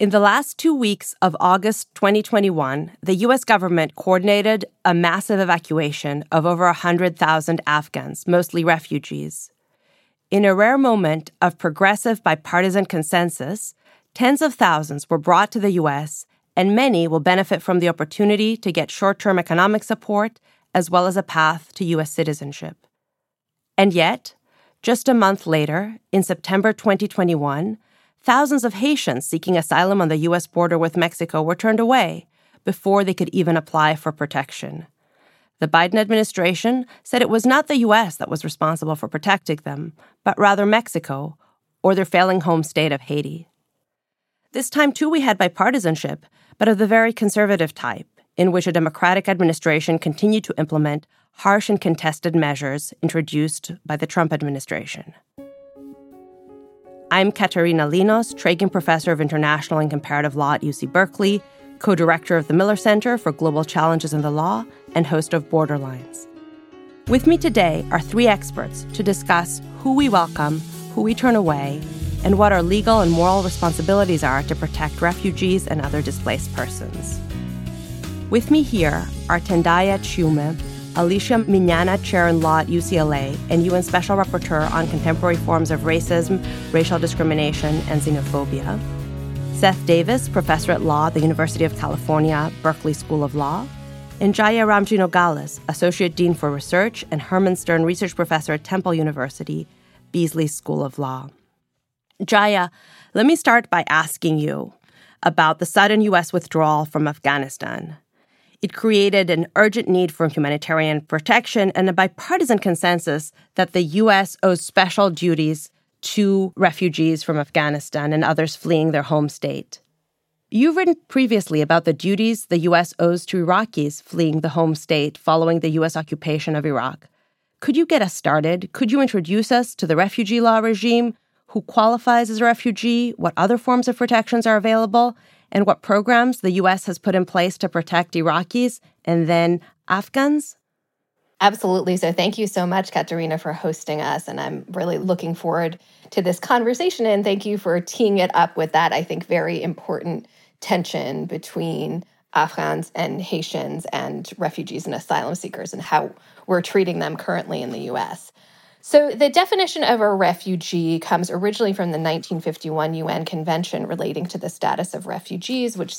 In the last two weeks of August 2021, the US government coordinated a massive evacuation of over 100,000 Afghans, mostly refugees. In a rare moment of progressive bipartisan consensus, tens of thousands were brought to the US, and many will benefit from the opportunity to get short term economic support as well as a path to US citizenship. And yet, just a month later, in September 2021, thousands of Haitians seeking asylum on the U.S. border with Mexico were turned away before they could even apply for protection. The Biden administration said it was not the U.S. that was responsible for protecting them, but rather Mexico or their failing home state of Haiti. This time, too, we had bipartisanship, but of the very conservative type, in which a Democratic administration continued to implement harsh and contested measures introduced by the Trump administration. I'm Katerina Linos, Tragan Professor of International and Comparative Law at UC Berkeley, co director of the Miller Center for Global Challenges in the Law, and host of Borderlines. With me today are three experts to discuss who we welcome, who we turn away, and what our legal and moral responsibilities are to protect refugees and other displaced persons. With me here are Tendayi Achiume, Alicia Miñana Chair in Law at UCLA and UN Special Rapporteur on Contemporary Forms of Racism, Racial Discrimination, and Xenophobia. Seth Davis, Professor at Law at the University of California, Berkeley School of Law. And Jaya Ramji Nogales, Associate Dean for Research and Herman Stern Research Professor at Temple University, Beasley School of Law. Jaya, let me start by asking you about the sudden U.S. withdrawal from Afghanistan. It created an urgent need for humanitarian protection and a bipartisan consensus that the U.S. owes special duties to refugees from Afghanistan and others fleeing their home state. You've written previously about the duties the U.S. owes to Iraqis fleeing the home state following the U.S. occupation of Iraq. Could you get us started? Could you introduce us to the refugee law regime, who qualifies as a refugee, what other forms of protections are available, and what programs the U.S. has put in place to protect Iraqis and then Afghans? Absolutely. So, thank you so much, Katerina, for hosting us. And I'm really looking forward to this conversation. And thank you for teeing it up with that, I think, very important tension between Afghans and Haitians and refugees and asylum seekers and how we're treating them currently in the US. So, the definition of a refugee comes originally from the 1951 UN Convention relating to the status of refugees, which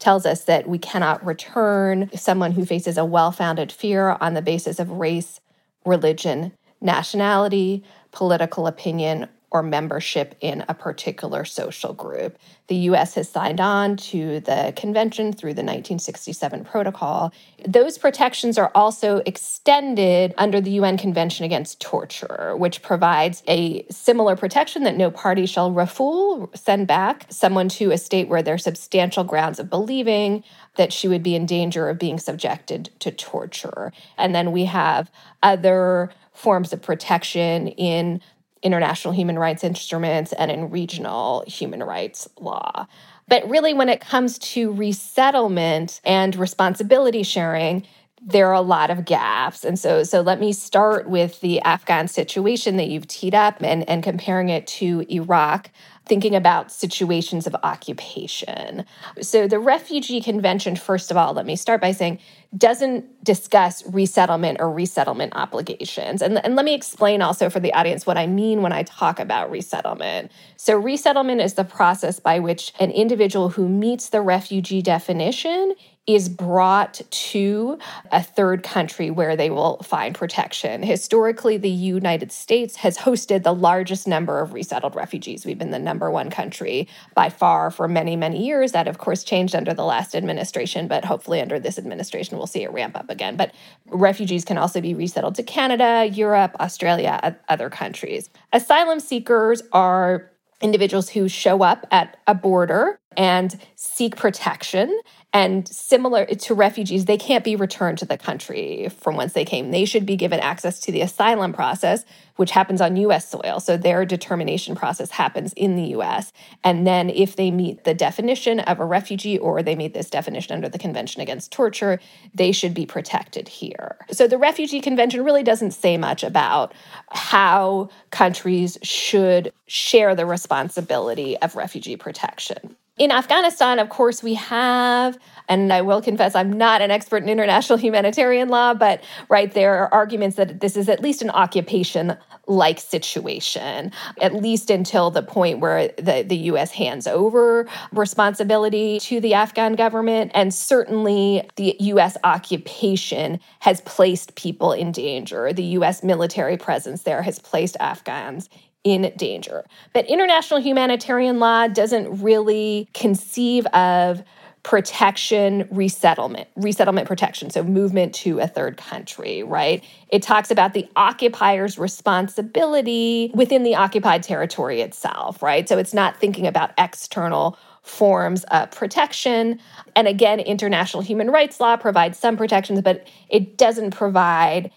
tells us that we cannot return someone who faces a well founded fear on the basis of race, religion, nationality, political opinion, or membership in a particular social group. The US has signed on to the convention through the 1967 protocol. Those protections are also extended under the UN Convention Against Torture, which provides a similar protection that no party shall refoul, send back someone to a state where there are substantial grounds of believing that she would be in danger of being subjected to torture. And then we have other forms of protection in international human rights instruments and in regional human rights law. But really, when it comes to resettlement and responsibility sharing, there are a lot of gaps. And so, so let me start with the Afghan situation that you've teed up and, and comparing it to Iraq thinking about situations of occupation. So, the Refugee Convention, first of all, let me start by saying, doesn't discuss resettlement or resettlement obligations. And, and let me explain also for the audience what I mean when I talk about resettlement. So, resettlement is the process by which an individual who meets the refugee definition is brought to a third country where they will find protection. Historically, the United States has hosted the largest number of resettled refugees. We've been the number one country by far for many, many years. That, of course, changed under the last administration, but hopefully under this administration, we'll see it ramp up again. But refugees can also be resettled to Canada, Europe, Australia, other countries. Asylum seekers are individuals who show up at a border and seek protection and similar to refugees, they can't be returned to the country from whence they came. They should be given access to the asylum process, which happens on US soil. So their determination process happens in the US. And then if they meet the definition of a refugee or they meet this definition under the Convention Against Torture, they should be protected here. So the Refugee Convention really doesn't say much about how countries should share the responsibility of refugee protection. In Afghanistan, of course, we have and I will confess I'm not an expert in international humanitarian law, but right there are arguments that this is at least an occupation like situation, at least until the point where the, the US hands over responsibility to the Afghan government. And certainly the US occupation has placed people in danger. The US military presence there has placed Afghans in danger. But international humanitarian law doesn't really conceive of protection resettlement resettlement protection so movement to a third country right? It talks about the occupier's responsibility within the occupied territory itself right? So it's not thinking about external forms of protection. And again international human rights law provides some protections but it doesn't provide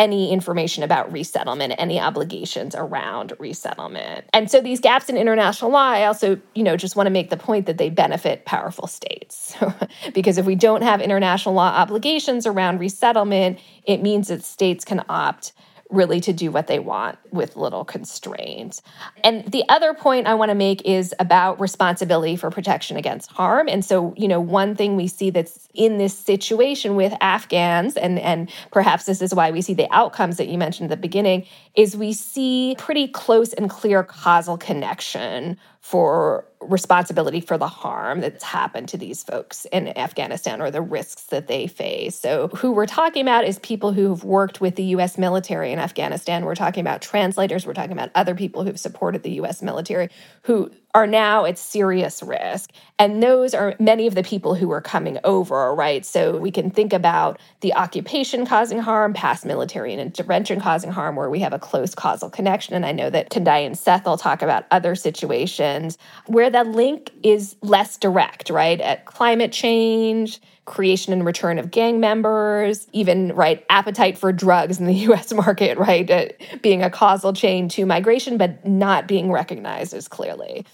any information about resettlement, any obligations around resettlement. And so these gaps in international law, I also, you know, just want to make the point that they benefit powerful states. because if we don't have international law obligations around resettlement, it means that states can opt really to do what they want with little constraints. And the other point I want to make is about responsibility for protection against harm. And so, you know, one thing we see that's in this situation with Afghans, and, and perhaps this is why we see the outcomes that you mentioned at the beginning, is we see pretty close and clear causal connection for responsibility for the harm that's happened to these folks in Afghanistan or the risks that they face. So, who we're talking about is people who've worked with the US military in Afghanistan. We're talking about translators, we're talking about other people who've supported the US military who are now at serious risk. And those are many of the people who are coming over, right? So we can think about the occupation causing harm, past military intervention causing harm, where we have a close causal connection. And I know that Tendayi and Seth will talk about other situations where the link is less direct, right? At climate change, creation and return of gang members, even right appetite for drugs in the US market, right? Being a causal chain to migration, but not being recognized as clearly.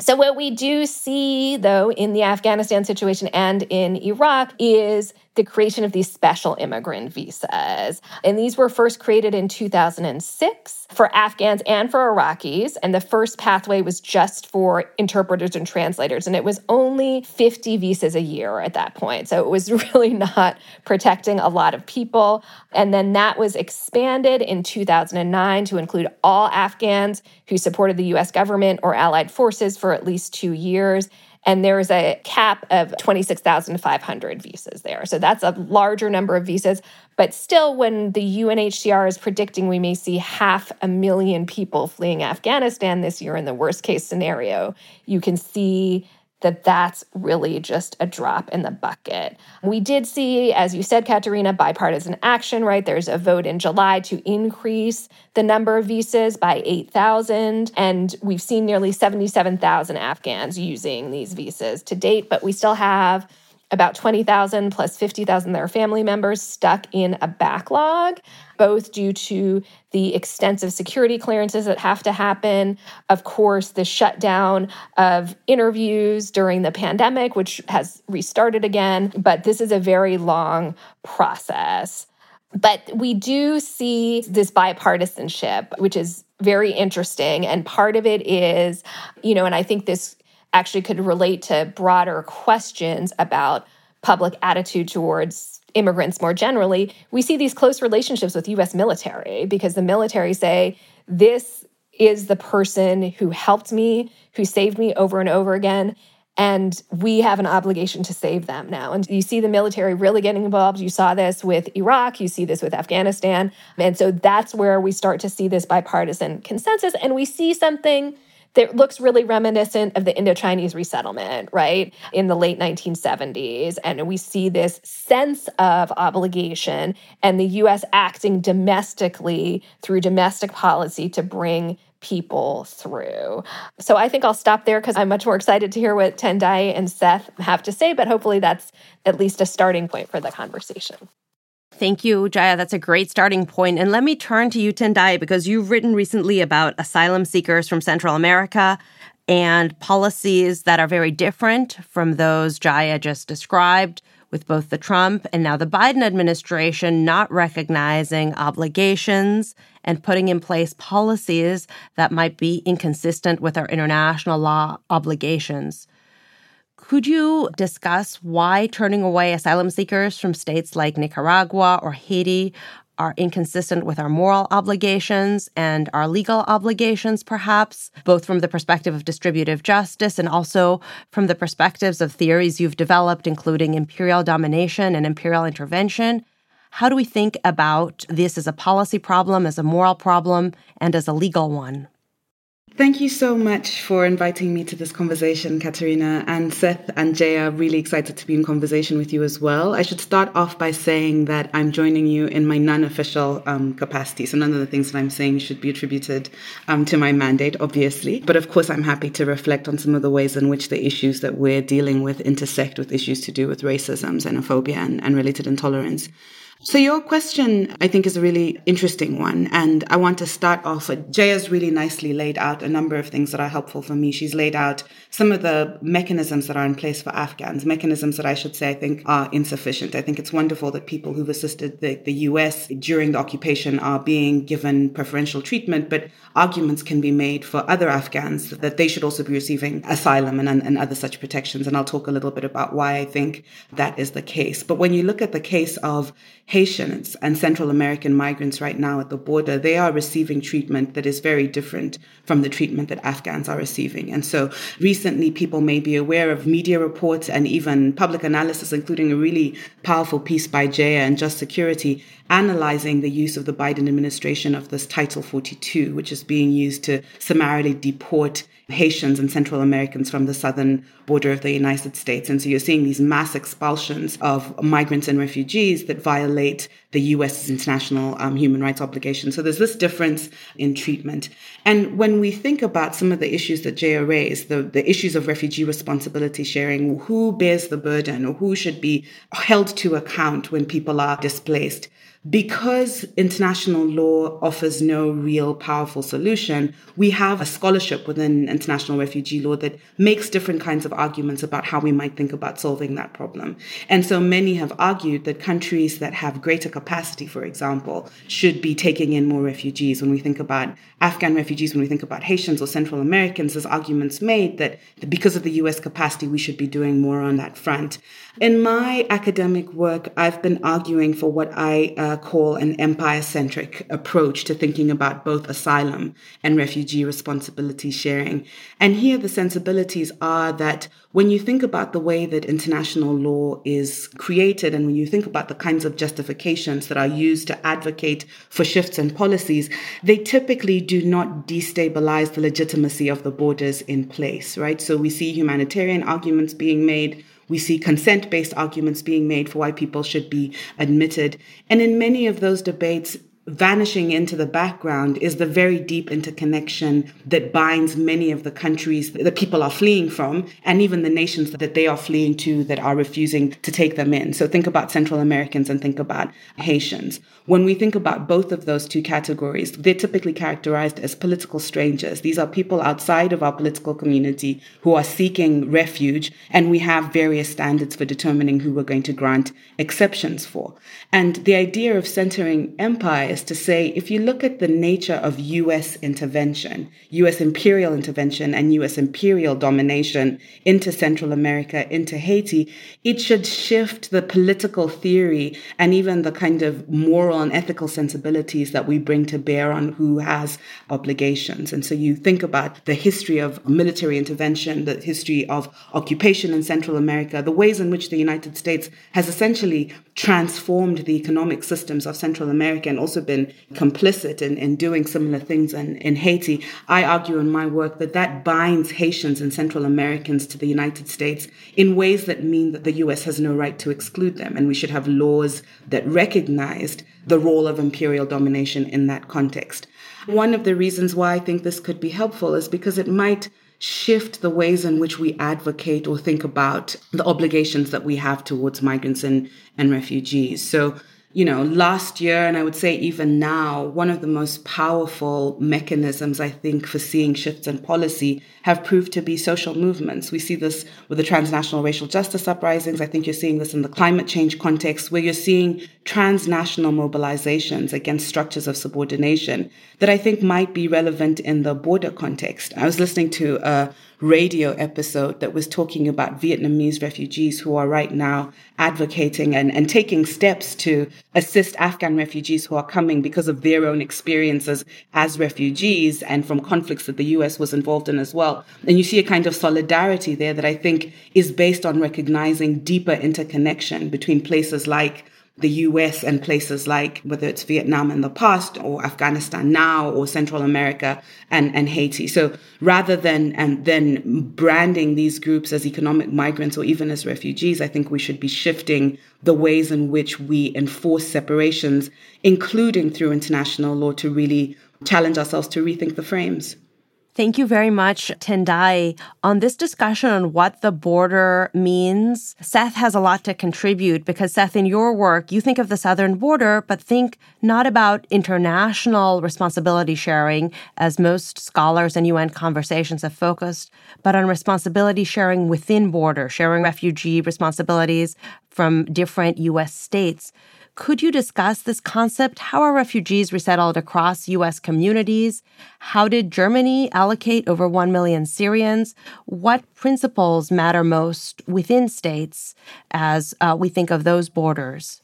So, what we do see, though, in the Afghanistan situation and in Iraq is the creation of these special immigrant visas. And these were first created in 2006 for Afghans and for Iraqis. And the first pathway was just for interpreters and translators. And it was only 50 visas a year at that point. So it was really not protecting a lot of people. And then that was expanded in 2009 to include all Afghans who supported the US government or allied forces for at least two years. And there's a cap of 26,500 visas there. So that's a larger number of visas. But still, when the UNHCR is predicting we may see half a million people fleeing Afghanistan this year in the worst case scenario, you can see that that's really just a drop in the bucket. We did see, as you said, Katerina, bipartisan action, right? There's a vote in July to increase the number of visas by 8,000. And we've seen nearly 77,000 Afghans using these visas to date, but we still have about 20,000 plus 50,000 their family members stuck in a backlog, both due to the extensive security clearances that have to happen, of course, the shutdown of interviews during the pandemic, which has restarted again. But this is a very long process. But we do see this bipartisanship, which is very interesting. And part of it is, you know, and I think this actually could relate to broader questions about public attitude towards immigrants more generally, we see these close relationships with US military because the military say, this is the person who helped me, who saved me over and over again. And we have an obligation to save them now. And you see the military really getting involved. You saw this with Iraq, you see this with Afghanistan. And so that's where we start to see this bipartisan consensus. And we see something that looks really reminiscent of the Indo Chinese resettlement, right, in the late 1970s. And we see this sense of obligation and the US acting domestically through domestic policy to bring people through. So I think I'll stop there because I'm much more excited to hear what Tendayi and Seth have to say, but hopefully that's at least a starting point for the conversation. Thank you, Jaya. That's a great starting point. And let me turn to you, Tendayi, because you've written recently about asylum seekers from Central America and policies that are very different from those Jaya just described, with both the Trump and now the Biden administration not recognizing obligations and putting in place policies that might be inconsistent with our international law obligations. Could you discuss why turning away asylum seekers from states like Nicaragua or Haiti are inconsistent with our moral obligations and our legal obligations, perhaps, both from the perspective of distributive justice and also from the perspectives of theories you've developed, including imperial domination and imperial intervention? How do we think about this as a policy problem, as a moral problem, and as a legal one? Thank you so much for inviting me to this conversation, Katerina. And Seth and Jay are really excited to be in conversation with you as well. I should start off by saying that I'm joining you in my non official um, capacity. So none of the things that I'm saying should be attributed um, to my mandate, obviously. But of course, I'm happy to reflect on some of the ways in which the issues that we're dealing with intersect with issues to do with racism, xenophobia, and, and related intolerance. So your question, I think, is a really interesting one. And I want to start off. Jaya's really nicely laid out a number of things that are helpful for me. She's laid out some of the mechanisms that are in place for Afghans, mechanisms that I should say I think are insufficient. I think it's wonderful that people who've assisted the, the US during the occupation are being given preferential treatment, but arguments can be made for other Afghans that they should also be receiving asylum and, and other such protections. And I'll talk a little bit about why I think that is the case. But when you look at the case of Haitians and Central American migrants right now at the border, they are receiving treatment that is very different from the treatment that Afghans are receiving. And so recently, people may be aware of media reports and even public analysis, including a really powerful piece by Jaya and Just Security analyzing the use of the Biden administration of this Title 42, which is being used to summarily deport Haitians and Central Americans from the southern border of the United States. And so you're seeing these mass expulsions of migrants and refugees that violate the US's international um, human rights obligations. So there's this difference in treatment. And when we think about some of the issues that Jaya raised, the, the issues of refugee responsibility sharing, who bears the burden or who should be held to account when people are displaced, because international law offers no real powerful solution, we have a scholarship within international refugee law that makes different kinds of arguments about how we might think about solving that problem. And so many have argued that countries that have greater capacity, for example, should be taking in more refugees. When we think about Afghan refugees, when we think about Haitians or Central Americans, there's arguments made that because of the US capacity, we should be doing more on that front. In my academic work, I've been arguing for what I uh, call an empire centric approach to thinking about both asylum and refugee responsibility sharing. And here the sensibilities are that when you think about the way that international law is created and when you think about the kinds of justifications that are used to advocate for shifts in policies, they typically do not destabilize the legitimacy of the borders in place, right? So we see humanitarian arguments being made we see consent based arguments being made for why people should be admitted. And in many of those debates, vanishing into the background is the very deep interconnection that binds many of the countries that people are fleeing from and even the nations that they are fleeing to that are refusing to take them in. So think about Central Americans and think about Haitians. When we think about both of those two categories, they're typically characterized as political strangers. These are people outside of our political community who are seeking refuge, and we have various standards for determining who we're going to grant exceptions for. And the idea of centering empires to say if you look at the nature of US intervention, US imperial intervention, and US imperial domination into Central America, into Haiti, it should shift the political theory and even the kind of moral and ethical sensibilities that we bring to bear on who has obligations. And so you think about the history of military intervention, the history of occupation in Central America, the ways in which the United States has essentially transformed the economic systems of Central America and also been complicit in, in doing similar things in, in Haiti. I argue in my work that that binds Haitians and Central Americans to the United States in ways that mean that the US has no right to exclude them. And we should have laws that recognized the role of imperial domination in that context. One of the reasons why I think this could be helpful is because it might shift the ways in which we advocate or think about the obligations that we have towards migrants and, and refugees. So you know, last year, and I would say even now, one of the most powerful mechanisms, I think, for seeing shifts in policy have proved to be social movements. We see this with the transnational racial justice uprisings. I think you're seeing this in the climate change context, where you're seeing transnational mobilizations against structures of subordination that I think might be relevant in the border context. I was listening to a radio episode that was talking about Vietnamese refugees who are right now advocating and, and taking steps to assist Afghan refugees who are coming because of their own experiences as refugees and from conflicts that the US was involved in as well. And you see a kind of solidarity there that I think is based on recognizing deeper interconnection between places like the US and places like whether it's Vietnam in the past or Afghanistan now or Central America and, and Haiti. So rather than and then branding these groups as economic migrants or even as refugees, I think we should be shifting the ways in which we enforce separations, including through international law, to really challenge ourselves to rethink the frames. Thank you very much, Tendayi. On this discussion on what the border means, Seth has a lot to contribute because, Seth, in your work, you think of the southern border, but think not about international responsibility sharing, as most scholars and UN conversations have focused, but on responsibility sharing within border, sharing refugee responsibilities from different US states. Could you discuss this concept? How are refugees resettled across U.S. communities? How did Germany allocate over 1 million Syrians? What principles matter most within states as uh, we think of those borders?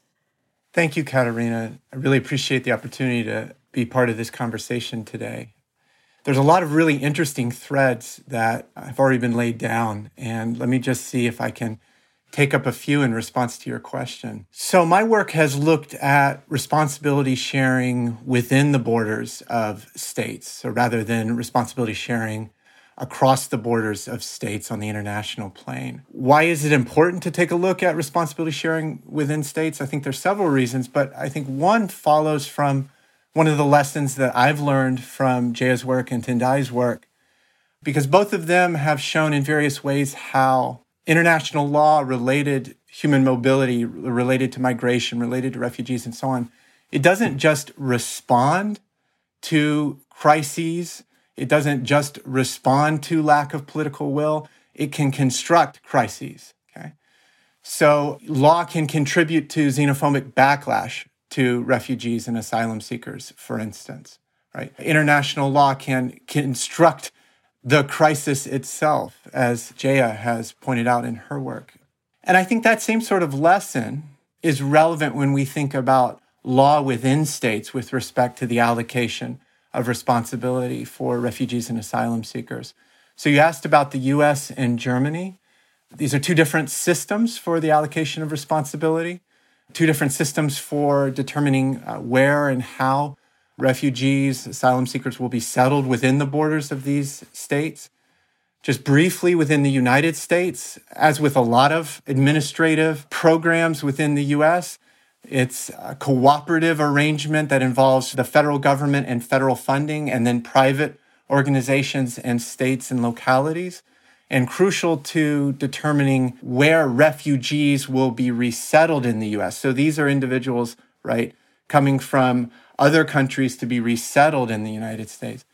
Thank you, Katerina. I really appreciate the opportunity to be part of this conversation today. There's a lot of really interesting threads that have already been laid down, and let me just see if I can take up a few in response to your question. So, my work has looked at responsibility sharing within the borders of states. So, rather than responsibility sharing across the borders of states on the international plane. Why is it important to take a look at responsibility sharing within states? I think there's several reasons, but I think one follows from one of the lessons that I've learned from Jaya's work and Tendayi's work, because both of them have shown in various ways how international law related human mobility, related to migration, related to refugees, and so on, it doesn't just respond to crises. It doesn't just respond to lack of political will. It can construct crises. Okay. So law can contribute to xenophobic backlash to refugees and asylum seekers, for instance. Right. International law can construct the crisis itself, as Jaya has pointed out in her work. And I think that same sort of lesson is relevant when we think about law within states with respect to the allocation of responsibility for refugees and asylum seekers. So you asked about the US and Germany. These are two different systems for the allocation of responsibility, two different systems for determining uh, where and how refugees, asylum seekers will be settled within the borders of these states. Just briefly, within the United States, as with a lot of administrative programs within the US, it's a cooperative arrangement that involves the federal government and federal funding, and then private organizations and states and localities. And crucial to determining where refugees will be resettled in the US. So these are individuals, right, coming from other countries to be resettled in the United States.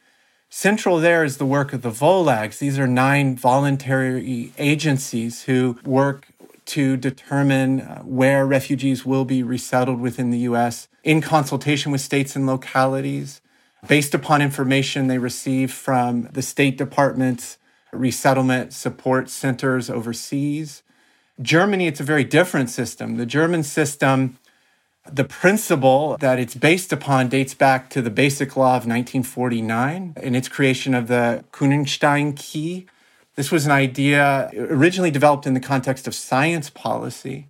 Central there is the work of the VOLAGs. These are nine voluntary agencies who work to determine uh, where refugees will be resettled within the U.S. in consultation with states and localities, based upon information they receive from the State Department's resettlement support centers overseas. Germany, it's a very different system. The German system the principle that it's based upon dates back to the Basic Law of 1949 and its creation of the Königstein key. This was an idea originally developed in the context of science policy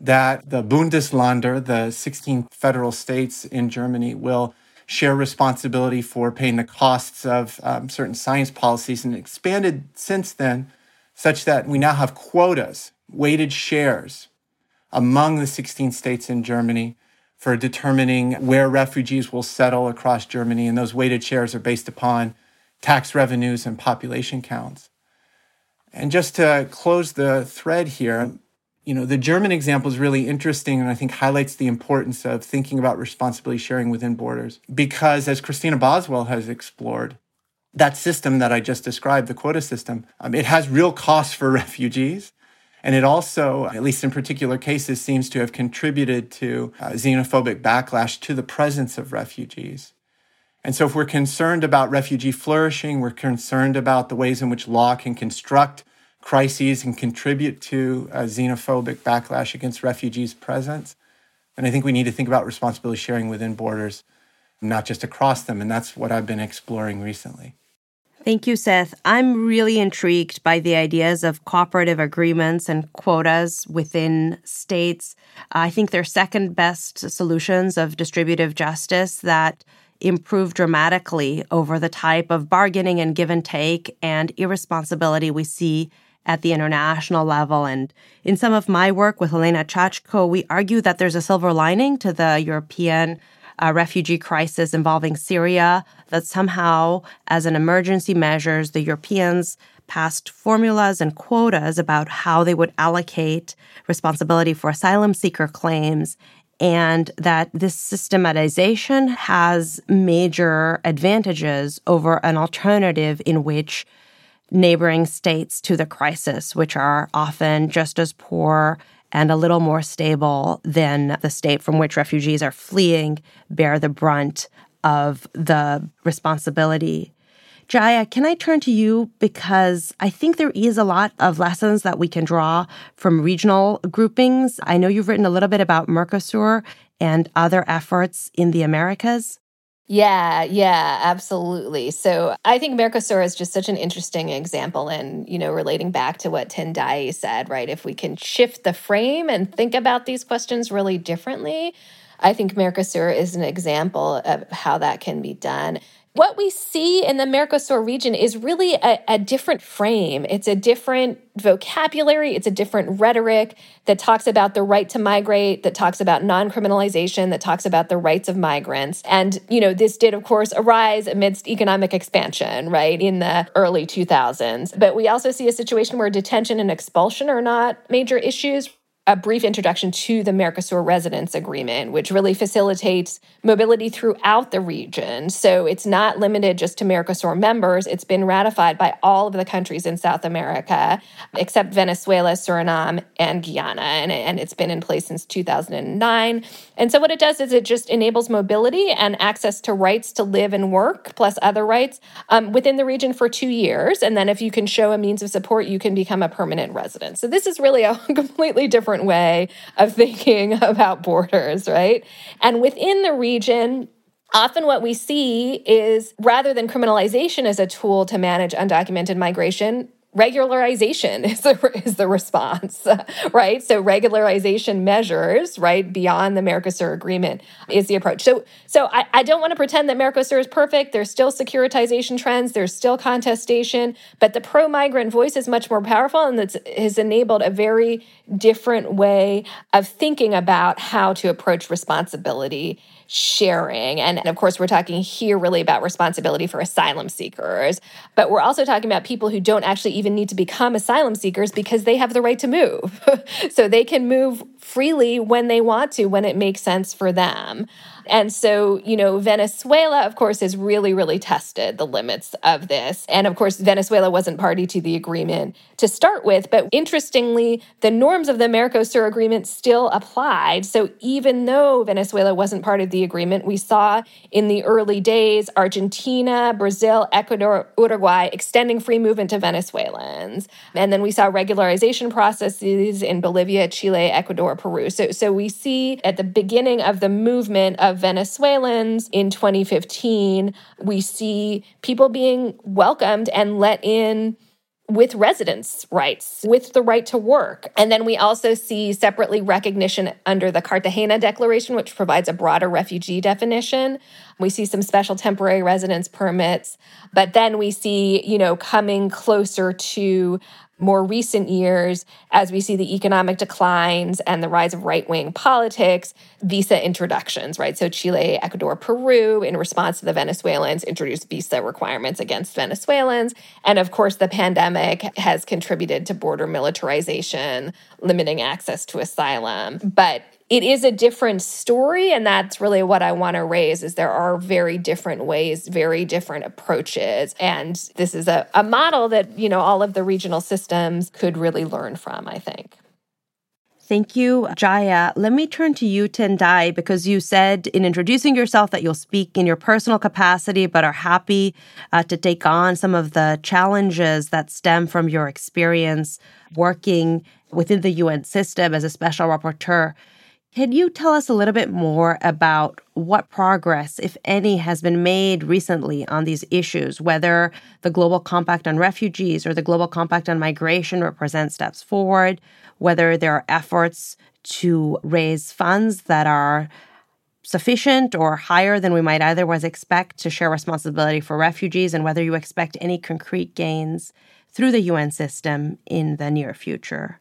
that the Bundesländer, the 16 federal states in Germany, will share responsibility for paying the costs of um, certain science policies and expanded since then, such that we now have quotas, weighted shares among the 16 states in Germany for determining where refugees will settle across Germany. And those weighted shares are based upon tax revenues and population counts. And just to close the thread here, you know, the German example is really interesting and I think highlights the importance of thinking about responsibility sharing within borders. Because as Christina Boswell has explored, that system that I just described, the quota system, um, it has real costs for refugees. And it also, at least in particular cases, seems to have contributed to uh, xenophobic backlash to the presence of refugees. And so, if we're concerned about refugee flourishing, we're concerned about the ways in which law can construct crises and contribute to a xenophobic backlash against refugees' presence. And I think we need to think about responsibility sharing within borders, not just across them. And that's what I've been exploring recently. Thank you, Seth. I'm really intrigued by the ideas of cooperative agreements and quotas within states. I think they're second best solutions of distributive justice that improve dramatically over the type of bargaining and give and take and irresponsibility we see at the international level. And in some of my work with Elena Chachko, we argue that there's a silver lining to the European uh, refugee crisis involving Syria, that somehow, as an emergency measures, the Europeans passed formulas and quotas about how they would allocate responsibility for asylum seeker claims and that this systematization has major advantages over an alternative in which neighboring states to the crisis, which are often just as poor and a little more stable than the state from which refugees are fleeing, bear the brunt of the responsibility. Jaya, can I turn to you because I think there is a lot of lessons that we can draw from regional groupings. I know you've written a little bit about Mercosur and other efforts in the Americas. Yeah, yeah, absolutely. So I think Mercosur is just such an interesting example and, you know, relating back to what Tendayi said, right? If we can shift the frame and think about these questions really differently, I think Mercosur is an example of how that can be done what we see in the Mercosur region is really a, a, different frame. It's a different vocabulary, it's a different rhetoric that talks about the right to migrate, that talks about non criminalization, that talks about the rights of migrants. And, you know, this did, of course, arise amidst economic expansion, right, in the early 2000s. But we also see a situation where detention and expulsion are not major issues a brief introduction to the Mercosur Residence Agreement, which really facilitates mobility throughout the region. So it's not limited just to Mercosur members. It's been ratified by all of the countries in South America, except Venezuela, Suriname, and Guyana. And, and it's been in place since 2009. And so what it does is it just enables mobility and access to rights to live and work, plus other rights, um, within the region for two years. And then if you can show a means of support, you can become a permanent resident. So this is really a completely different different way of thinking about borders, right? And within the region, Often, what we see is rather than criminalization as a tool to manage undocumented migration, regularization is the, is the response, right? So regularization measures, right, beyond the Mercosur agreement is the approach. So, so I, I don't want to pretend that Mercosur is perfect. There's still securitization trends. There's still contestation, but the pro-migrant voice is much more powerful and it's has enabled a very different way of thinking about how to approach responsibility sharing. And, of course, we're talking here really about responsibility for asylum seekers, but we're also talking about people who don't actually even need to become asylum seekers because they have the right to move. so they can move freely when they want to, when it makes sense for them. And so, you know, Venezuela, of course, has really, really tested the limits of this. And of course, Venezuela wasn't party to the agreement to start with. But interestingly, the norms of the Mercosur agreement still applied. So even though Venezuela wasn't part of the agreement, we saw in the early days Argentina, Brazil, Ecuador, Uruguay extending free movement to Venezuelans. And then we saw regularization processes in Bolivia, Chile, Ecuador, Peru. So, so we see at the beginning of the movement Venezuelans in 2015, we see people being welcomed and let in with residence rights, with the right to work. And then we also see separately recognition under the Cartagena Declaration, which provides a broader refugee definition. We see some special temporary residence permits, but then we see, you know, coming closer to more recent years, as we see the economic declines and the rise of right wing politics, visa introductions, right? So, Chile, Ecuador, Peru, in response to the Venezuelans, introduced visa requirements against Venezuelans. And of course, the pandemic has contributed to border militarization, limiting access to asylum. But it is a different story and that's really what i want to raise is there are very different ways very different approaches and this is a, a model that you know all of the regional systems could really learn from i think Thank you, Jaya. Let me turn to you, Tendayi, because you said in introducing yourself that you'll speak in your personal capacity, but are happy uh, to take on some of the challenges that stem from your experience working within the UN system as a special rapporteur. Can you tell us a little bit more about what progress, if any, has been made recently on these issues, whether the Global Compact on Refugees or the Global Compact on Migration represent steps forward, whether there are efforts to raise funds that are sufficient or higher than we might otherwise expect to share responsibility for refugees, and whether you expect any concrete gains through the UN system in the near future?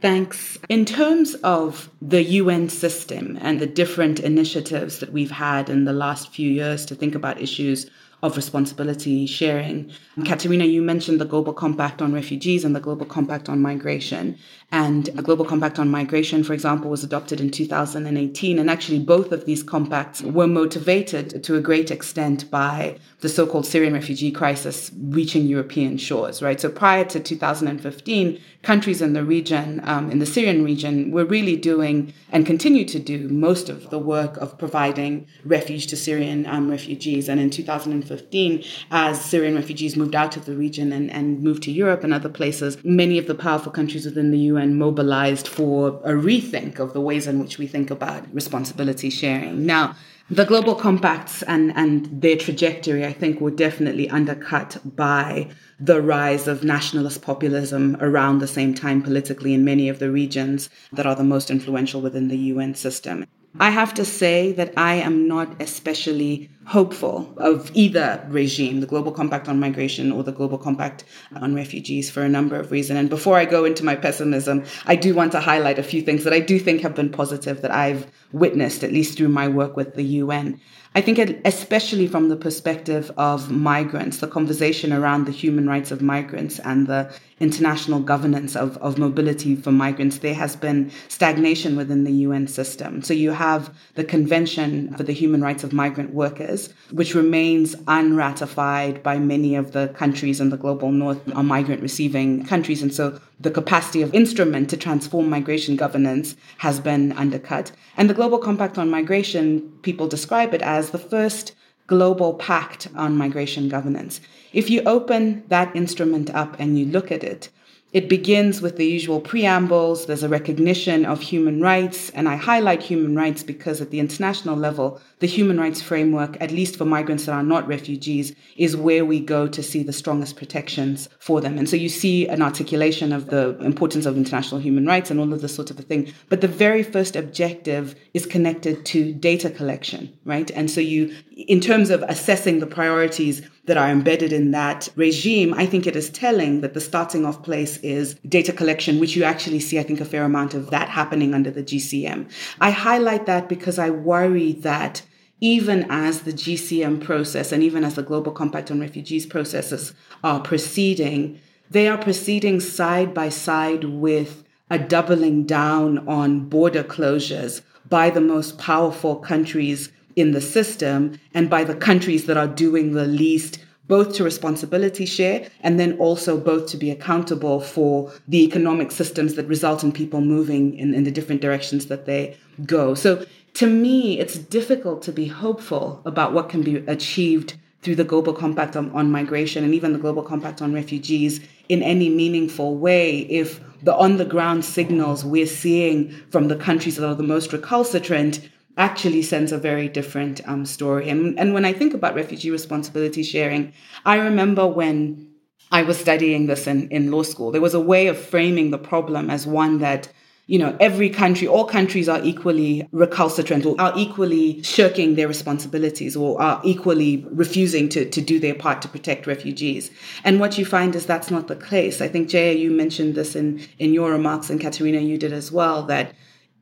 Thanks. In terms of the UN system and the different initiatives that we've had in the last few years to think about issues of responsibility sharing. Katerina, you mentioned the Global Compact on Refugees and the Global Compact on Migration. And a Global Compact on Migration, for example, was adopted in 2018. And actually, both of these compacts were motivated to a great extent by the so called Syrian refugee crisis reaching European shores, right? So prior to 2015, countries in the region, um, in the Syrian region, were really doing and continue to do most of the work of providing refuge to Syrian um, refugees. And in 2015, as Syrian refugees moved out of the region and, and moved to Europe and other places, many of the powerful countries within the UN mobilized for a rethink of the ways in which we think about responsibility sharing. Now, the global compacts and, and their trajectory, I think, were definitely undercut by the rise of nationalist populism around the same time politically in many of the regions that are the most influential within the UN system. I have to say that I am not especially hopeful of either regime, the Global Compact on Migration or the Global Compact on Refugees, for a number of reasons. And before I go into my pessimism, I do want to highlight a few things that I do think have been positive that I've witnessed, at least through my work with the UN. I think, especially from the perspective of migrants, the conversation around the human rights of migrants and the international governance of, of mobility for migrants, there has been stagnation within the UN system. So you have the Convention for the Human Rights of Migrant Workers, which remains unratified by many of the countries in the global north, are migrant receiving countries. And so the capacity of instrument to transform migration governance has been undercut. And the Global Compact on Migration, people describe it as the first global pact on migration governance. If you open that instrument up and you look at it, it begins with the usual preambles. There's a recognition of human rights. And I highlight human rights because at the international level, the human rights framework, at least for migrants that are not refugees, is where we go to see the strongest protections for them. And so you see an articulation of the importance of international human rights and all of this sort of a thing. But the very first objective is connected to data collection, right? And so you, in terms of assessing the priorities, that are embedded in that regime, I think it is telling that the starting off place is data collection, which you actually see, I think, a fair amount of that happening under the GCM. I highlight that because I worry that even as the GCM process and even as the Global Compact on Refugees processes are proceeding, they are proceeding side by side with a doubling down on border closures by the most powerful countries in the system and by the countries that are doing the least both to responsibility share and then also both to be accountable for the economic systems that result in people moving in, in the different directions that they go. So to me, it's difficult to be hopeful about what can be achieved through the Global Compact on, on, Migration and even the Global Compact on Refugees in any meaningful way if the on the ground signals we're seeing from the countries that are the most recalcitrant actually sends a very different um, story. And, and when I think about refugee responsibility sharing, I remember when I was studying this in, in law school, there was a way of framing the problem as one that you know, every country, all countries are equally recalcitrant or are equally shirking their responsibilities or are equally refusing to, to do their part to protect refugees. And what you find is that's not the case. I think, Jaya, you mentioned this in, in your remarks, and Katerina, you did as well, that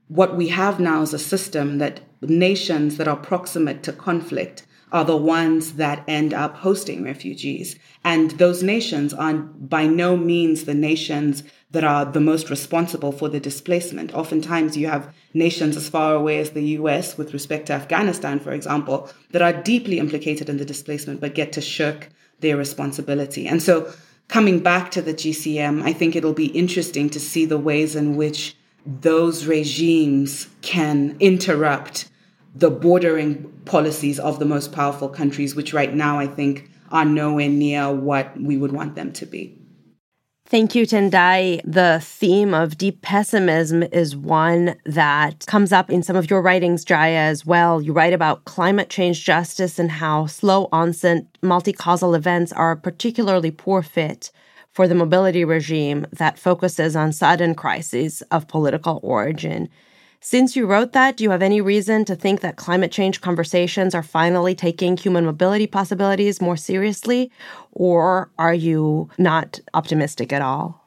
what we have now is a system that nations that are proximate to conflict are the ones that end up hosting refugees. And those nations are by no means the nations that are the most responsible for the displacement. Oftentimes, you have nations as far away as the US, with respect to Afghanistan, for example, that are deeply implicated in the displacement but get to shirk their responsibility. And so, coming back to the GCM, I think it'll be interesting to see the ways in which those regimes can interrupt the bordering policies of the most powerful countries, which right now I think are nowhere near what we would want them to be. Thank you, Tendayi. The theme of deep pessimism is one that comes up in some of your writings, Jaya, as well. You write about climate change justice and how slow onset multi causal events are a particularly poor fit for the mobility regime that focuses on sudden crises of political origin. Since you wrote that, do you have any reason to think that climate change conversations are finally taking human mobility possibilities more seriously? Or are you not optimistic at all?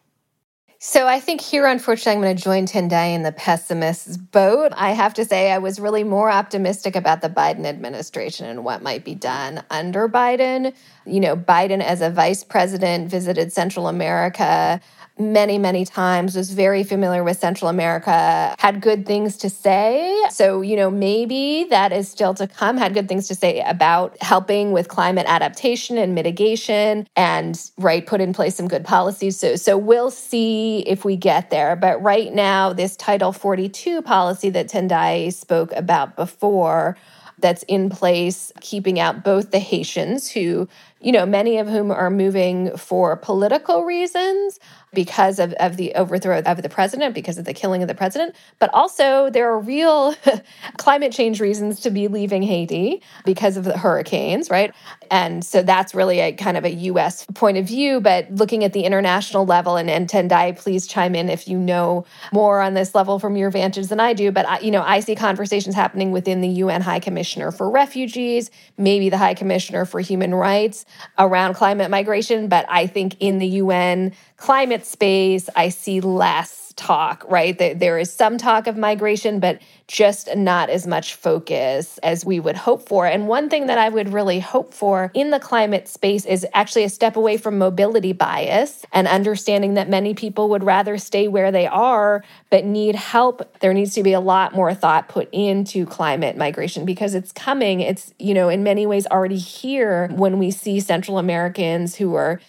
So I think here, unfortunately, I'm going to join Tendayi in the pessimist's boat. I have to say, I was really more optimistic about the Biden administration and what might be done under Biden. You know, Biden as a vice president visited Central America many, many times, was very familiar with Central America, had good things to say. So, you know, maybe that is still to come, had good things to say about helping with climate adaptation and mitigation and, right, put in place some good policies. So, so we'll see if we get there. But right now, this Title 42 policy that Tendayi spoke about before that's in place, keeping out both the Haitians, who, you know, many of whom are moving for political reasons, because of, of the overthrow of the president, because of the killing of the president. But also, there are real climate change reasons to be leaving Haiti because of the hurricanes, right? And so that's really a kind of a US point of view. But looking at the international level, and, and Tendayi, please chime in if you know more on this level from your vantage than I do. But, I, you know, I see conversations happening within the UN High Commissioner for Refugees, maybe the High Commissioner for Human Rights around climate migration. But I think in the UN, climate space, I see less talk, right? There is some talk of migration, but just not as much focus as we would hope for. And one thing that I would really hope for in the climate space is actually a step away from mobility bias and understanding that many people would rather stay where they are but need help. There needs to be a lot more thought put into climate migration because it's coming. It's, you know, in many ways already here when we see Central Americans who are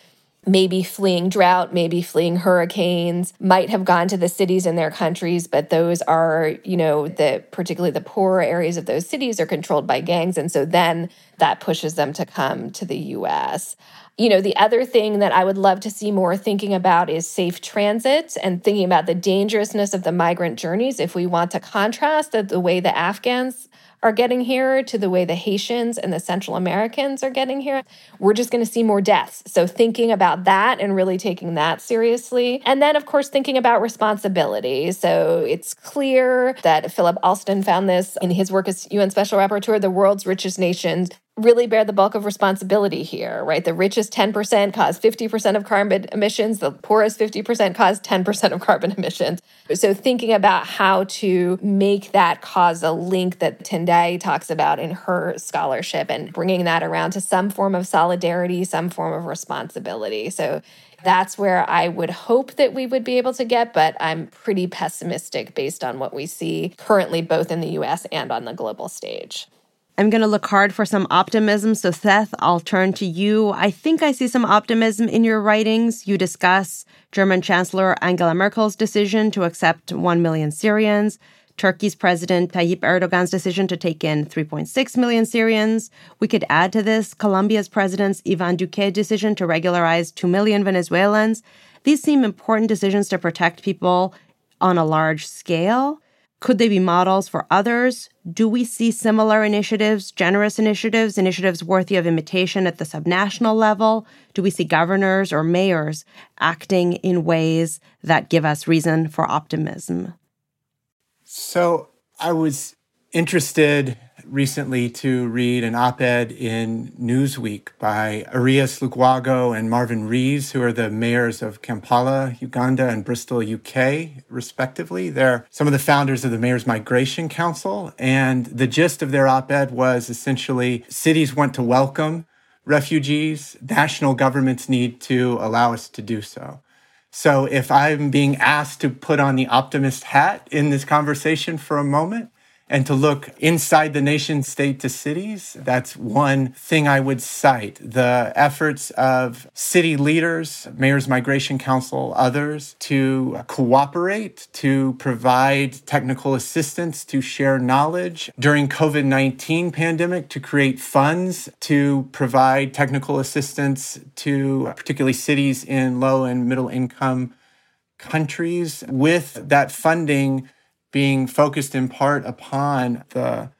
maybe fleeing drought, maybe fleeing hurricanes, might have gone to the cities in their countries, but those are, you know, the particularly the poorer areas of those cities are controlled by gangs. And so then that pushes them to come to the US. You know, the other thing that I would love to see more thinking about is safe transit and thinking about the dangerousness of the migrant journeys. If we want to contrast the, the way the Afghans are getting here to the way the Haitians and the Central Americans are getting here, we're just going to see more deaths. So, thinking about that and really taking that seriously. And then, of course, thinking about responsibility. So, it's clear that Philip Alston found this in his work as UN Special Rapporteur the world's richest nations really bear the bulk of responsibility here, right? The richest 10% cause 50% of carbon emissions, the poorest 50% cause 10% of carbon emissions. So, thinking about how to make that cause a link that Tendayi talks about in her scholarship and bringing that around to some form of solidarity, some form of responsibility. So, that's where I would hope that we would be able to get, but I'm pretty pessimistic based on what we see currently, both in the US and on the global stage. I'm going to look hard for some optimism. So, Seth, I'll turn to you. I think I see some optimism in your writings. You discuss German Chancellor Angela Merkel's decision to accept 1 million Syrians, Turkey's President Tayyip Erdogan's decision to take in 3.6 million Syrians. We could add to this Colombia's President Ivan Duque's decision to regularize 2 million Venezuelans. These seem important decisions to protect people on a large scale. Could they be models for others? Do we see similar initiatives, generous initiatives, initiatives worthy of imitation at the subnational level? Do we see governors or mayors acting in ways that give us reason for optimism? So I was interested recently to read an op ed in Newsweek by Erias Lukwago and Marvin Rees, who are the mayors of Kampala, Uganda, and Bristol, UK, respectively. They're some of the founders of the Mayors Migration Council. And the gist of their op ed was essentially cities want to welcome refugees, national governments need to allow us to do so. So if I'm being asked to put on the optimist hat in this conversation for a moment, and to look inside the nation state to cities. That's one thing I would cite. The efforts of city leaders, Mayor's Migration Council, others to cooperate, to provide technical assistance, to share knowledge during COVID-19 pandemic, to create funds to provide technical assistance to particularly cities in low and middle income countries with that funding being focused in part upon the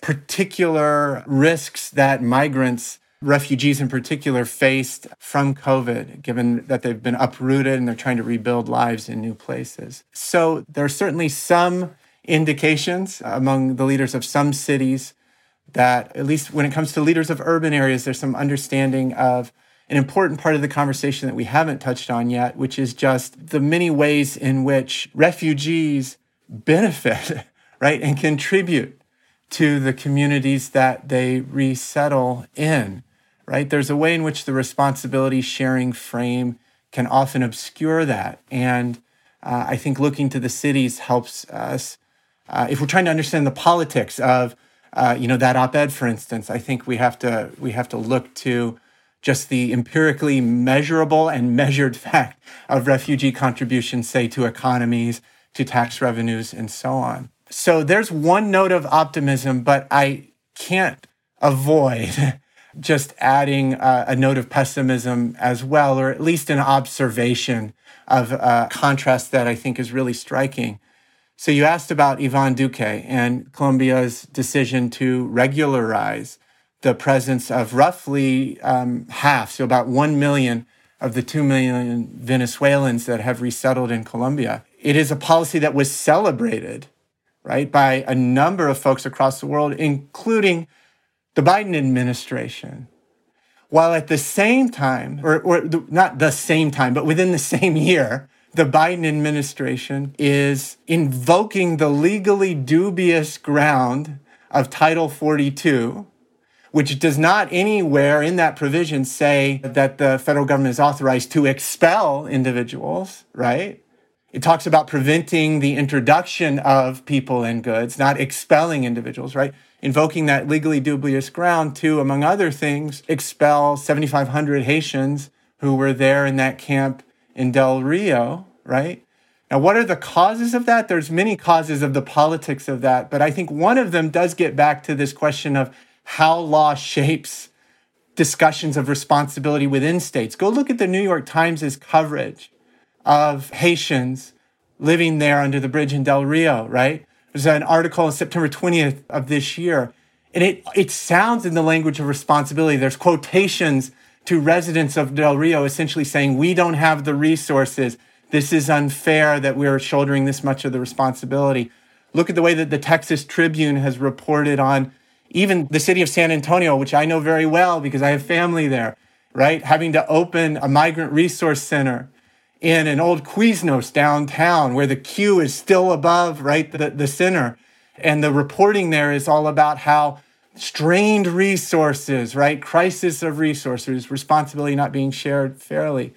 particular risks that migrants, refugees in particular, faced from COVID, given that they've been uprooted and they're trying to rebuild lives in new places. So there are certainly some indications among the leaders of some cities that, at least when it comes to leaders of urban areas, there's some understanding of an important part of the conversation that we haven't touched on yet, which is just the many ways in which refugees benefit, right, and contribute to the communities that they resettle in, right? There's a way in which the responsibility sharing frame can often obscure that. And uh, I think looking to the cities helps us. Uh, if we're trying to understand the politics of, uh, you know, that op-ed, for instance, I think we have to we have to look to just the empirically measurable and measured fact of refugee contributions, say, to economies, to tax revenues and so on. So there's one note of optimism, but I can't avoid just adding a, a note of pessimism as well, or at least an observation of a contrast that I think is really striking. So you asked about Ivan Duque and Colombia's decision to regularize the presence of roughly um, half, so about 1 million of the 2 million Venezuelans that have resettled in Colombia it is a policy that was celebrated, right, by a number of folks across the world, including the Biden administration. While at the same time, or, or the, not the same time, but within the same year, the Biden administration is invoking the legally dubious ground of Title 42, which does not anywhere in that provision say that the federal government is authorized to expel individuals, right? It talks about preventing the introduction of people and goods, not expelling individuals, right? Invoking that legally dubious ground to, among other things, expel 7,500 Haitians who were there in that camp in Del Rio, right? Now, what are the causes of that? There's many causes of the politics of that, but I think one of them does get back to this question of how law shapes discussions of responsibility within states. Go look at the New York Times' coverage of Haitians living there under the bridge in Del Rio, right? There's an article on September 20th of this year, and it, it sounds in the language of responsibility. There's quotations to residents of Del Rio essentially saying, We don't have the resources. This is unfair that we're shouldering this much of the responsibility. Look at the way that the Texas Tribune has reported on even the city of San Antonio, which I know very well because I have family there, right? Having to open a migrant resource center in an old Quiznos downtown where the queue is still above, right, the, the center. And the reporting there is all about how strained resources, right, crisis of resources, responsibility not being shared fairly.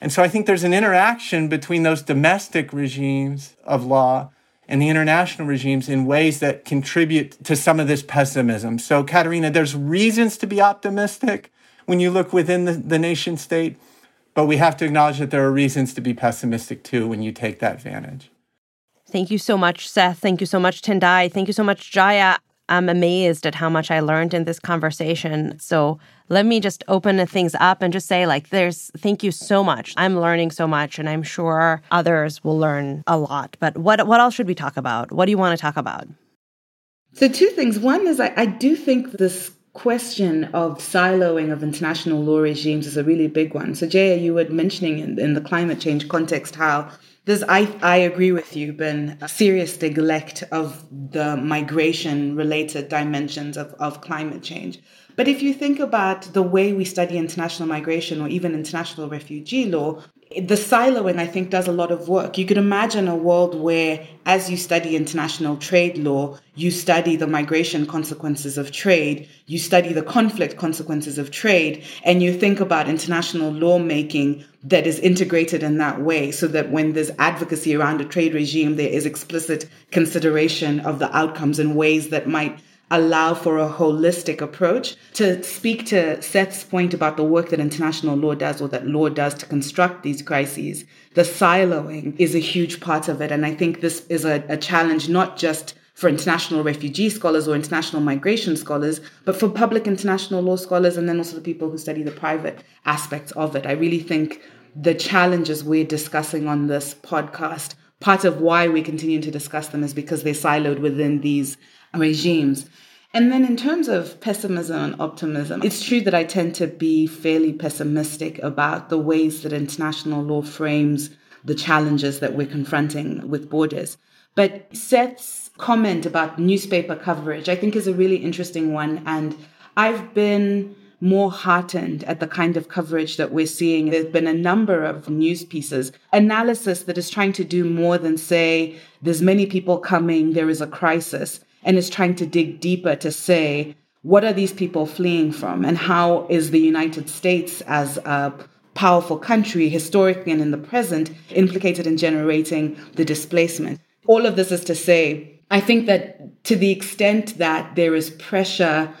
And so I think there's an interaction between those domestic regimes of law and the international regimes in ways that contribute to some of this pessimism. So, Katerina, there's reasons to be optimistic when you look within the, the nation state. But we have to acknowledge that there are reasons to be pessimistic too when you take that vantage. Thank you so much, Seth. Thank you so much, Tendayi. Thank you so much, Jaya. I'm amazed at how much I learned in this conversation. So let me just open things up and just say, like, there's thank you so much. I'm learning so much, and I'm sure others will learn a lot. But what what else should we talk about? What do you want to talk about? So two things. One is I, I do think this question of siloing of international law regimes is a really big one. So, Jaya, you were mentioning in, in the climate change context how there's, I, I agree with you, been a serious neglect of the migration related dimensions of, of climate change. But if you think about the way we study international migration or even international refugee law, the siloing, I think, does a lot of work. You could imagine a world where, as you study international trade law, you study the migration consequences of trade, you study the conflict consequences of trade, and you think about international lawmaking that is integrated in that way so that when there's advocacy around a trade regime, there is explicit consideration of the outcomes in ways that might allow for a holistic approach. To speak to Seth's point about the work that international law does or that law does to construct these crises, the siloing is a huge part of it. And I think this is a, a challenge not just for international refugee scholars or international migration scholars, but for public international law scholars and then also the people who study the private aspects of it. I really think the challenges we're discussing on this podcast, part of why we continue to discuss them is because they're siloed within these regimes. And then, in terms of pessimism and optimism, it's true that I tend to be fairly pessimistic about the ways that international law frames the challenges that we're confronting with borders. But Seth's comment about newspaper coverage, I think, is a really interesting one. And I've been more heartened at the kind of coverage that we're seeing. There's been a number of news pieces, analysis that is trying to do more than say, there's many people coming, there is a crisis and is trying to dig deeper to say, what are these people fleeing from? And how is the United States, as a powerful country, historically and in the present, implicated in generating the displacement? All of this is to say, I think that to the extent that there is pressure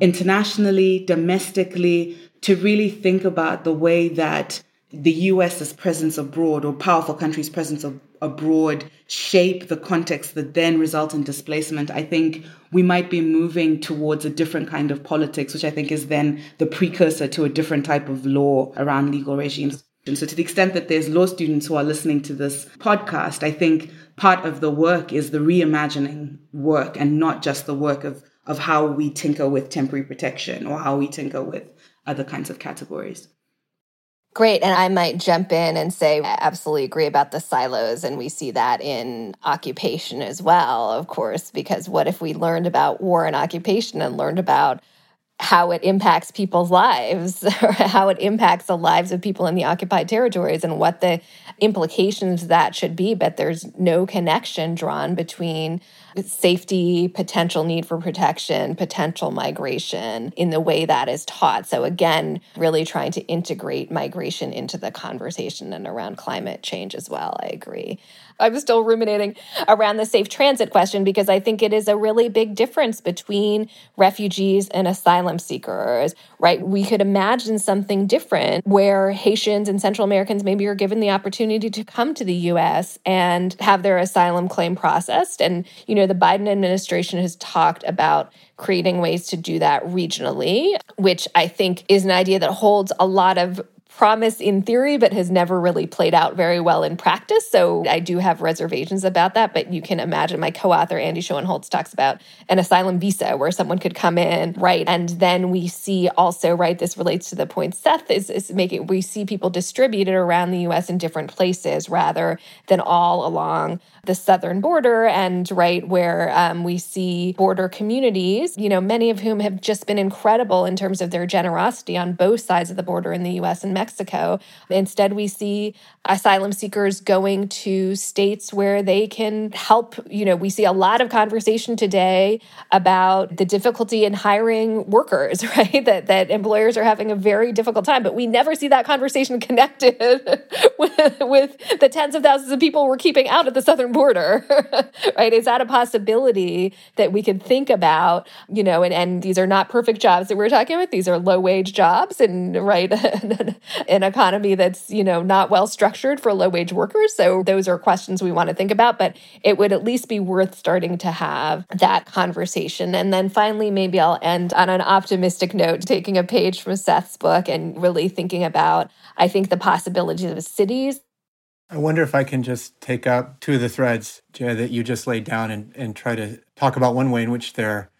internationally, domestically, to really think about the way that the US's presence abroad or powerful countries' presence abroad shape the context that then result in displacement, I think we might be moving towards a different kind of politics, which I think is then the precursor to a different type of law around legal regimes. And so, to the extent that there's law students who are listening to this podcast, I think part of the work is the reimagining work and not just the work of, of how we tinker with temporary protection or how we tinker with other kinds of categories. Great. And I might jump in and say, I absolutely agree about the silos. And we see that in occupation as well, of course, because what if we learned about war and occupation and learned about how it impacts people's lives or how it impacts the lives of people in the occupied territories and what the implications that should be but there's no connection drawn between safety, potential need for protection, potential migration in the way that is taught. So, again, really trying to integrate migration into the conversation and around climate change as well. I agree. I'm still ruminating around the safe transit question because I think it is a really big difference between refugees and asylum seekers, right? We could imagine something different where Haitians and Central Americans maybe are given the opportunity to come to the US and have their asylum claim processed. And, you know, the Biden administration has talked about creating ways to do that regionally, which I think is an idea that holds a lot of promise in theory, but has never really played out very well in practice. So I do have reservations about that. But you can imagine my co author, Andy Schoenholtz, talks about an asylum visa where someone could come in, right? And then we see also, right, this relates to the point Seth is, is making, we see people distributed around the US in different places rather than all along the southern border and right where um, we see border communities, you know, many of whom have just been incredible in terms of their generosity on both sides of the border in the US and Mexico. Instead, we see asylum seekers going to states where they can help. You know, we see a lot of conversation today about the difficulty in hiring workers, right? That, that employers are having a very difficult time, but we never see that conversation connected with, with the tens of thousands of people we're keeping out at the southern border, right? Is that a possibility that we could think about, you know, and, and these are not perfect jobs that we're talking about. These are low wage jobs and right an economy that's, you know, not well structured for low wage workers. So those are questions we want to think about, but it would at least be worth starting to have that conversation. And then finally, maybe I'll end on an optimistic note, taking a page from Seth's book and really thinking about, I think, the possibilities of cities I wonder if I can just take up two of the threads, Jay, that you just laid down and, and try to talk about one way in which they're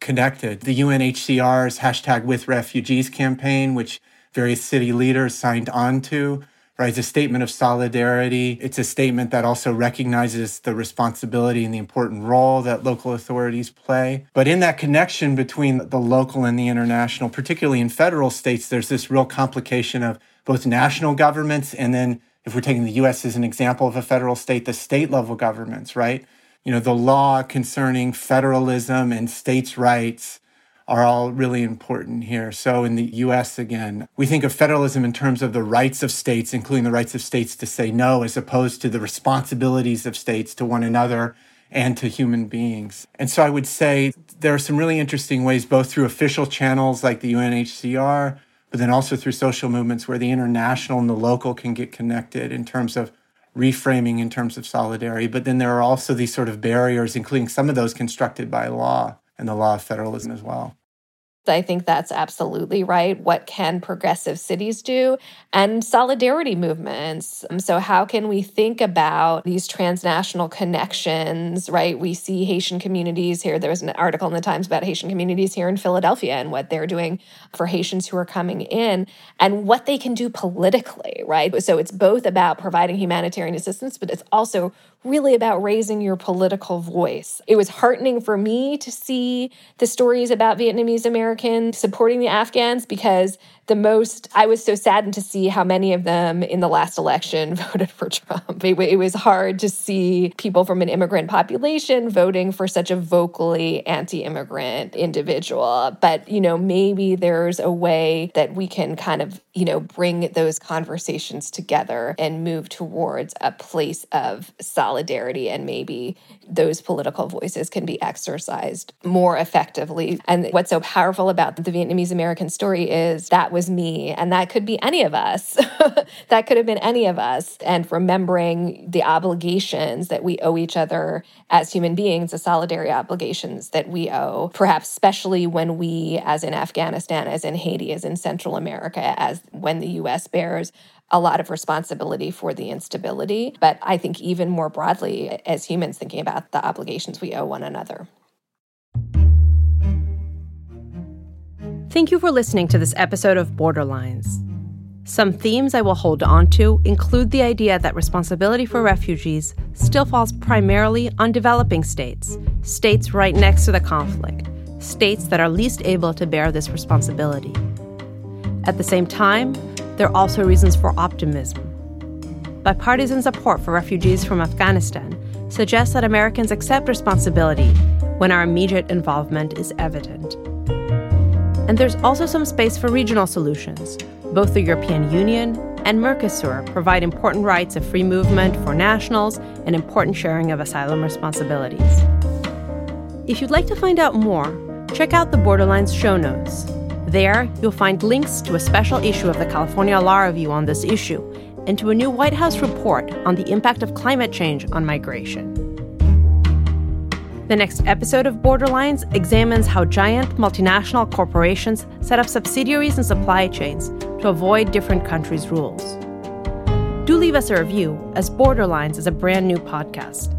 connected. The UNHCR's hashtag with refugees campaign, which various city leaders signed on to right? It's a statement of solidarity. It's a statement that also recognizes the responsibility and the important role that local authorities play. But in that connection between the local and the international, particularly in federal states, there's this real complication of both national governments and then if we're taking the US as an example of a federal state, the state level governments, right? You know, the law concerning federalism and states' rights are all really important here. So, in the US, again, we think of federalism in terms of the rights of states, including the rights of states to say no, as opposed to the responsibilities of states to one another and to human beings. And so, I would say there are some really interesting ways, both through official channels like the UNHCR, but then also through social movements where the international and the local can get connected in terms of reframing in terms of solidarity. But then there are also these sort of barriers, including some of those constructed by law and the law of federalism as well. I think that's absolutely right. What can progressive cities do? And solidarity movements. Um, so, how can we think about these transnational connections, right? We see Haitian communities here. There was an article in the Times about Haitian communities here in Philadelphia and what they're doing for Haitians who are coming in and what they can do politically, right? So, it's both about providing humanitarian assistance, but it's also really about raising your political voice. It was heartening for me to see the stories about Vietnamese Americans supporting the Afghans because the most i was so saddened to see how many of them in the last election voted for trump. It, it, was hard to see people from an immigrant population voting for such a vocally anti-immigrant individual. But you know maybe there's a way that we can kind of you know bring those conversations together and move towards a place of solidarity and maybe those political voices can be exercised more effectively. And what's so powerful about the vietnamese american story is that was me, and that could be any of us. that could have been any of us. And remembering the obligations that we owe each other as human beings, the solidarity obligations that we owe, perhaps especially when we, as in Afghanistan, as in Haiti, as in Central America, as when the US bears a lot of responsibility for the instability. But I think even more broadly, as humans, thinking about the obligations we owe one another. Thank you for listening to this episode of Borderlines. Some themes I will hold on to include the idea that responsibility for refugees still falls primarily on developing states, states right next to the conflict, states that are least able to bear this responsibility. At the same time, there are also reasons for optimism. Bipartisan support for refugees from Afghanistan suggests that Americans accept responsibility when our immediate involvement is evident. And there's also some space for regional solutions. Both the European Union and Mercosur provide important rights of free movement for nationals and important sharing of asylum responsibilities. If you'd like to find out more, check out the Borderlines show notes. There, you'll find links to a special issue of the California Law Review on this issue and to a new White House report on the impact of climate change on migration. The next episode of Borderlines examines how giant multinational corporations set up subsidiaries and supply chains to avoid different countries' rules. Do leave us a review, as Borderlines is a brand new podcast.